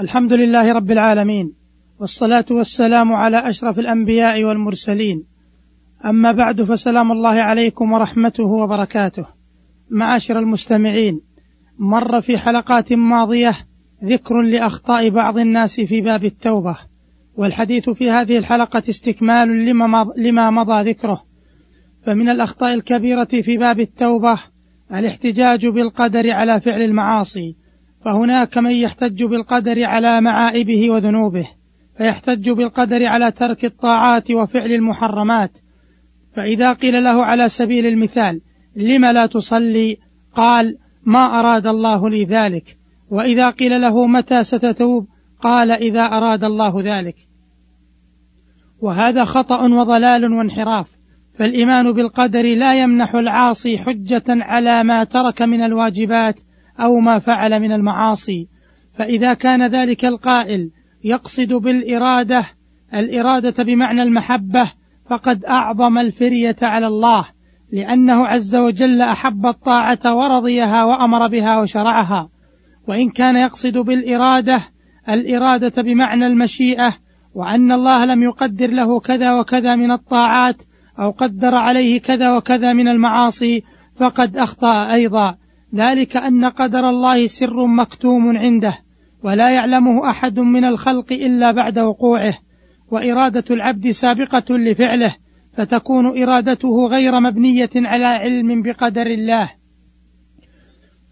الحمد لله رب العالمين والصلاة والسلام على أشرف الأنبياء والمرسلين. أما بعد فسلام الله عليكم ورحمته وبركاته. معاشر المستمعين مر في حلقات ماضية ذكر لأخطاء بعض الناس في باب التوبة والحديث في هذه الحلقة استكمال لما مضى ذكره. فمن الأخطاء الكبيرة في باب التوبة الاحتجاج بالقدر على فعل المعاصي فهناك من يحتج بالقدر على معائبه وذنوبه فيحتج بالقدر على ترك الطاعات وفعل المحرمات. فإذا قيل له على سبيل المثال لم لا تصلي؟ قال ما أراد الله لي ذلك. وإذا قيل له متى ستتوب؟ قال إذا أراد الله ذلك. وهذا خطأ وضلال وانحراف فالإيمان بالقدر لا يمنح العاصي حجة على ما ترك من الواجبات أو ما فعل من المعاصي. فإذا كان ذلك القائل يقصد بالإرادة الإرادة بمعنى المحبة فقد أعظم الفرية على الله لأنه عز وجل أحب الطاعة ورضيها وأمر بها وشرعها. وإن كان يقصد بالإرادة الإرادة بمعنى المشيئة وأن الله لم يقدر له كذا وكذا من الطاعات أو قدر عليه كذا وكذا من المعاصي فقد أخطأ أيضا. ذلك أن قدر الله سر مكتوم عنده ولا يعلمه أحد من الخلق إلا بعد وقوعه وإرادة العبد سابقة لفعله فتكون إرادته غير مبنية على علم بقدر الله.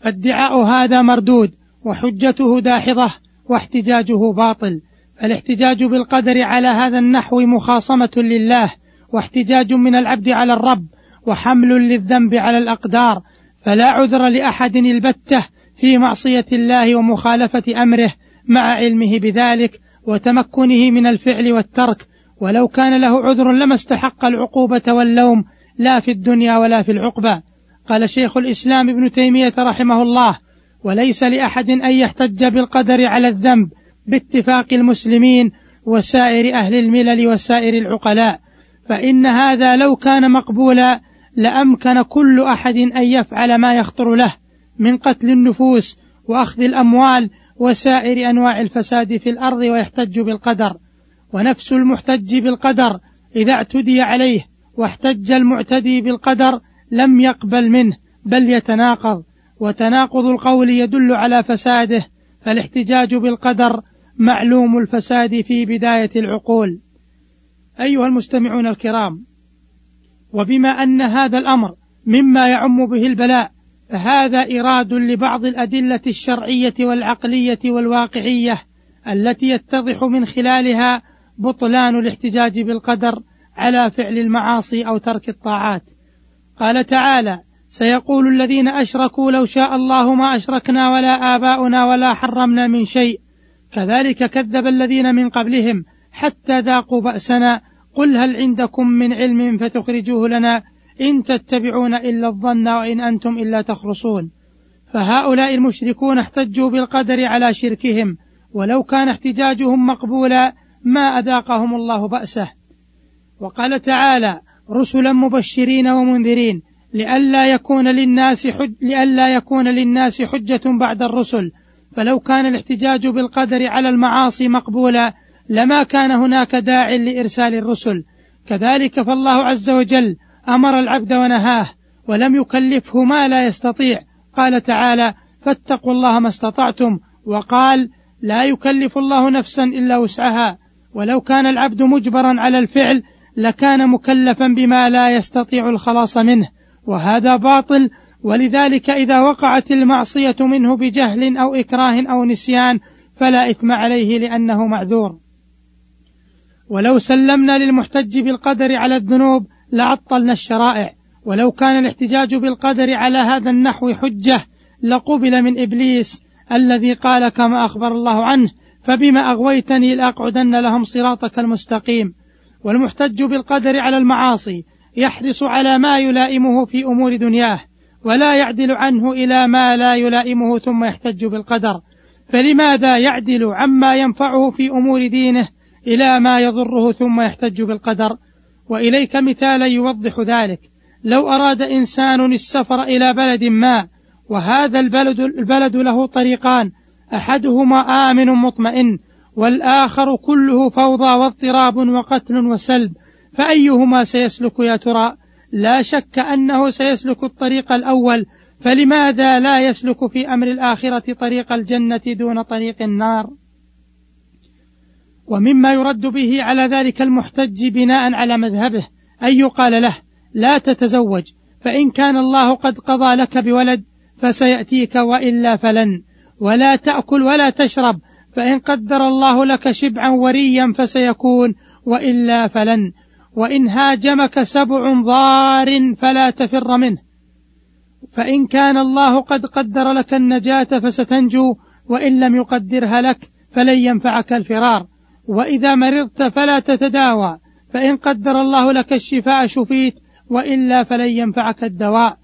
فادعاء هذا مردود وحجته داحضة واحتجاجه باطل الاحتجاج بالقدر على هذا النحو مخاصمة لله واحتجاج من العبد على الرب وحمل للذنب على الأقدار فلا عذر لأحد البتة في معصية الله ومخالفة أمره مع علمه بذلك وتمكنه من الفعل والترك. ولو كان له عذر لما استحق العقوبة واللوم لا في الدنيا ولا في العقبة قال شيخ الإسلام ابن تيمية رحمه الله وليس لأحد أن يحتج بالقدر على الذنب باتفاق المسلمين وسائر أهل الملل وسائر العقلاء. فإن هذا لو كان مقبولا لأمكن كل أحد أن يفعل ما يخطر له من قتل النفوس وأخذ الأموال وسائر أنواع الفساد في الأرض ويحتج بالقدر. ونفس المحتج بالقدر إذا اعتدي عليه واحتج المعتدي بالقدر لم يقبل منه بل يتناقض. وتناقض القول يدل على فساده فالاحتجاج بالقدر معلوم الفساد في بداية العقول. أيها المستمعون الكرام وبما أن هذا الأمر مما يعم به البلاء فهذا إراد لبعض الأدلة الشرعية والعقلية والواقعية التي يتضح من خلالها بطلان الاحتجاج بالقدر على فعل المعاصي أو ترك الطاعات. قال تعالى سيقول الذين أشركوا لو شاء الله ما أشركنا ولا آباؤنا ولا حرمنا من شيء. كذلك كذب الذين من قبلهم حتى ذاقوا بأسنا قل هل عندكم من علم فتخرجوه لنا إن تتبعون إلا الظن وإن أنتم إلا تخرصون. فهؤلاء المشركون احتجوا بالقدر على شركهم ولو كان احتجاجهم مقبولا ما أذاقهم الله بأسه. وقال تعالى رسلا مبشرين ومنذرين لئلا يكون للناس حج لئلا يكون للناس حجة بعد الرسل. فلو كان الاحتجاج بالقدر على المعاصي مقبولا لما كان هناك داع لإرسال الرسل. كذلك فالله عز وجل أمر العبد ونهاه ولم يكلفه ما لا يستطيع. قال تعالى فاتقوا الله ما استطعتم. وقال لا يكلف الله نفسا إلا وسعها. ولو كان العبد مجبرا على الفعل لكان مكلفا بما لا يستطيع الخلاص منه. وهذا باطل. ولذلك إذا وقعت المعصية منه بجهل أو إكراه أو نسيان فلا إثم عليه لأنه معذور. ولو سلمنا للمحتج بالقدر على الذنوب لعطلنا الشرائع. ولو كان الاحتجاج بالقدر على هذا النحو حجة لقبل من إبليس الذي قال كما أخبر الله عنه فبما أغويتني لأقعدن لهم صراطك المستقيم. والمحتج بالقدر على المعاصي يحرص على ما يلائمه في أمور دنياه ولا يعدل عنه إلى ما لا يلائمه ثم يحتج بالقدر. فلماذا يعدل عما ينفعه في أمور دينه إلى ما يضره ثم يحتج بالقدر وإليك مثالا يوضح ذلك. لو أراد إنسان السفر إلى بلد ما وهذا البلد, البلد له طريقان أحدهما آمن مطمئن والآخر كله فوضى واضطراب وقتل وسلب فأيهما سيسلك يا ترى؟ لا شك أنه سيسلك الطريق الأول فلماذا لا يسلك في أمر الآخرة طريق الجنة دون طريق النار؟ ومما يرد به على ذلك المحتج بناء على مذهبه أن يقال له لا تتزوج فإن كان الله قد قضى لك بولد فسيأتيك وإلا فلن ولا تأكل ولا تشرب فإن قدر الله لك شبعا وريا فسيكون وإلا فلن وإن هاجمك سبع ضار فلا تفر منه. فإن كان الله قد قدر لك النجاة فستنجو وإن لم يقدرها لك فلن ينفعك الفرار. وإذا مرضت فلا تتداوى فإن قدر الله لك الشفاء شفيت وإلا فلن ينفعك الدواء.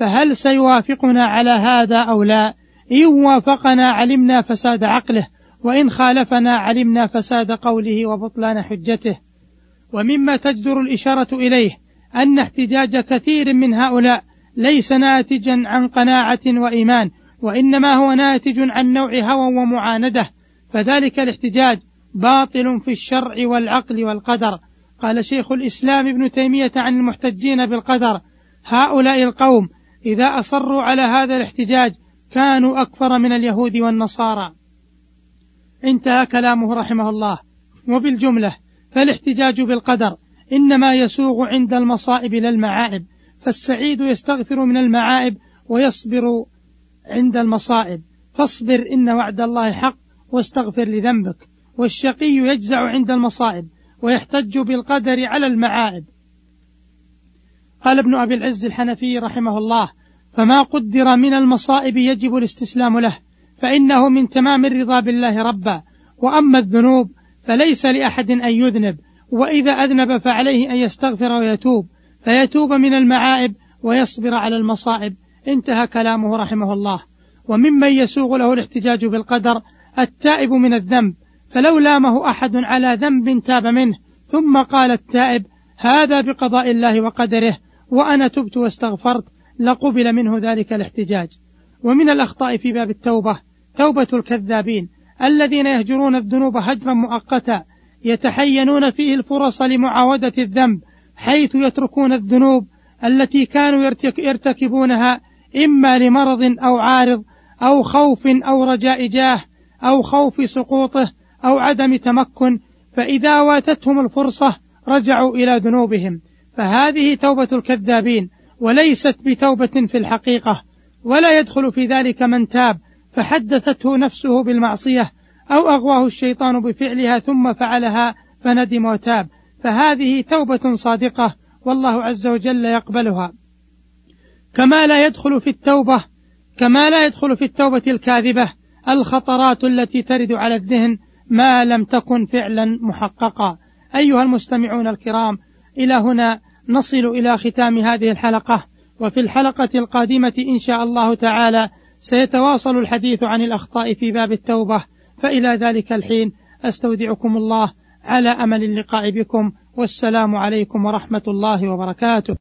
فهل سيوافقنا على هذا أو لا؟ إن وافقنا علمنا فساد عقله وإن خالفنا علمنا فساد قوله وبطلان حجته. ومما تجدر الإشارة إليه أن احتجاج كثير من هؤلاء ليس ناتجا عن قناعة وإيمان وإنما هو ناتج عن نوع هوى ومعاندة. فذلك الاحتجاج باطل في الشرع والعقل والقدر. قال شيخ الإسلام ابن تيمية عن المحتجين بالقدر هؤلاء القوم إذا أصروا على هذا الاحتجاج كانوا أكفر من اليهود والنصارى. انتهى كلامه رحمه الله. وبالجملة فالاحتجاج بالقدر إنما يسوغ عند المصائب لا المعائب فالسعيد يستغفر من المعائب ويصبر عند المصائب. فاصبر إن وعد الله حق واستغفر لذنبك. والشقي يجزع عند المصائب ويحتج بالقدر على المعائب. قال ابن أبي العز الحنفي رحمه الله فما قدر من المصائب يجب الاستسلام له فإنه من تمام الرضا بالله ربا. وأما الذنوب فليس لأحد أن يذنب وإذا أذنب فعليه أن يستغفر ويتوب فيتوب من المعائب ويصبر على المصائب. انتهى كلامه رحمه الله. وممن يسوغ له الاحتجاج بالقدر التائب من الذنب فلو لامه أحد على ذنب تاب منه ثم قال التائب هذا بقضاء الله وقدره وأنا تبت واستغفرت لقبل منه ذلك الاحتجاج. ومن الأخطاء في باب التوبة توبة الكذابين الذين يهجرون الذنوب هجرا مؤقتا يتحينون فيه الفرص لمعاودة الذنب حيث يتركون الذنوب التي كانوا يرتكبونها إما لمرض أو عارض أو خوف أو رجاء جاه أو خوف سقوطه أو عدم تمكن فإذا واتتهم الفرصة رجعوا إلى ذنوبهم. فهذه توبة الكذابين وليست بتوبة في الحقيقة ولا يدخل في ذلك من تاب فحدثته نفسه بالمعصية أو أغواه الشيطان بفعلها ثم فعلها فندم وتاب. فهذه توبة صادقة والله عز وجل يقبلها. كما لا يدخل في التوبة كما لا يدخل في التوبة الكاذبة الخطرات التي ترد على الذهن ما لم تكن فعلا محققا. أيها المستمعون الكرام إلى هنا نصل إلى ختام هذه الحلقة. وفي الحلقة القادمة إن شاء الله تعالى سيتواصل الحديث عن الأخطاء في باب التوبة. فإلى ذلك الحين أستودعكم الله على أمل اللقاء بكم. والسلام عليكم ورحمة الله وبركاته.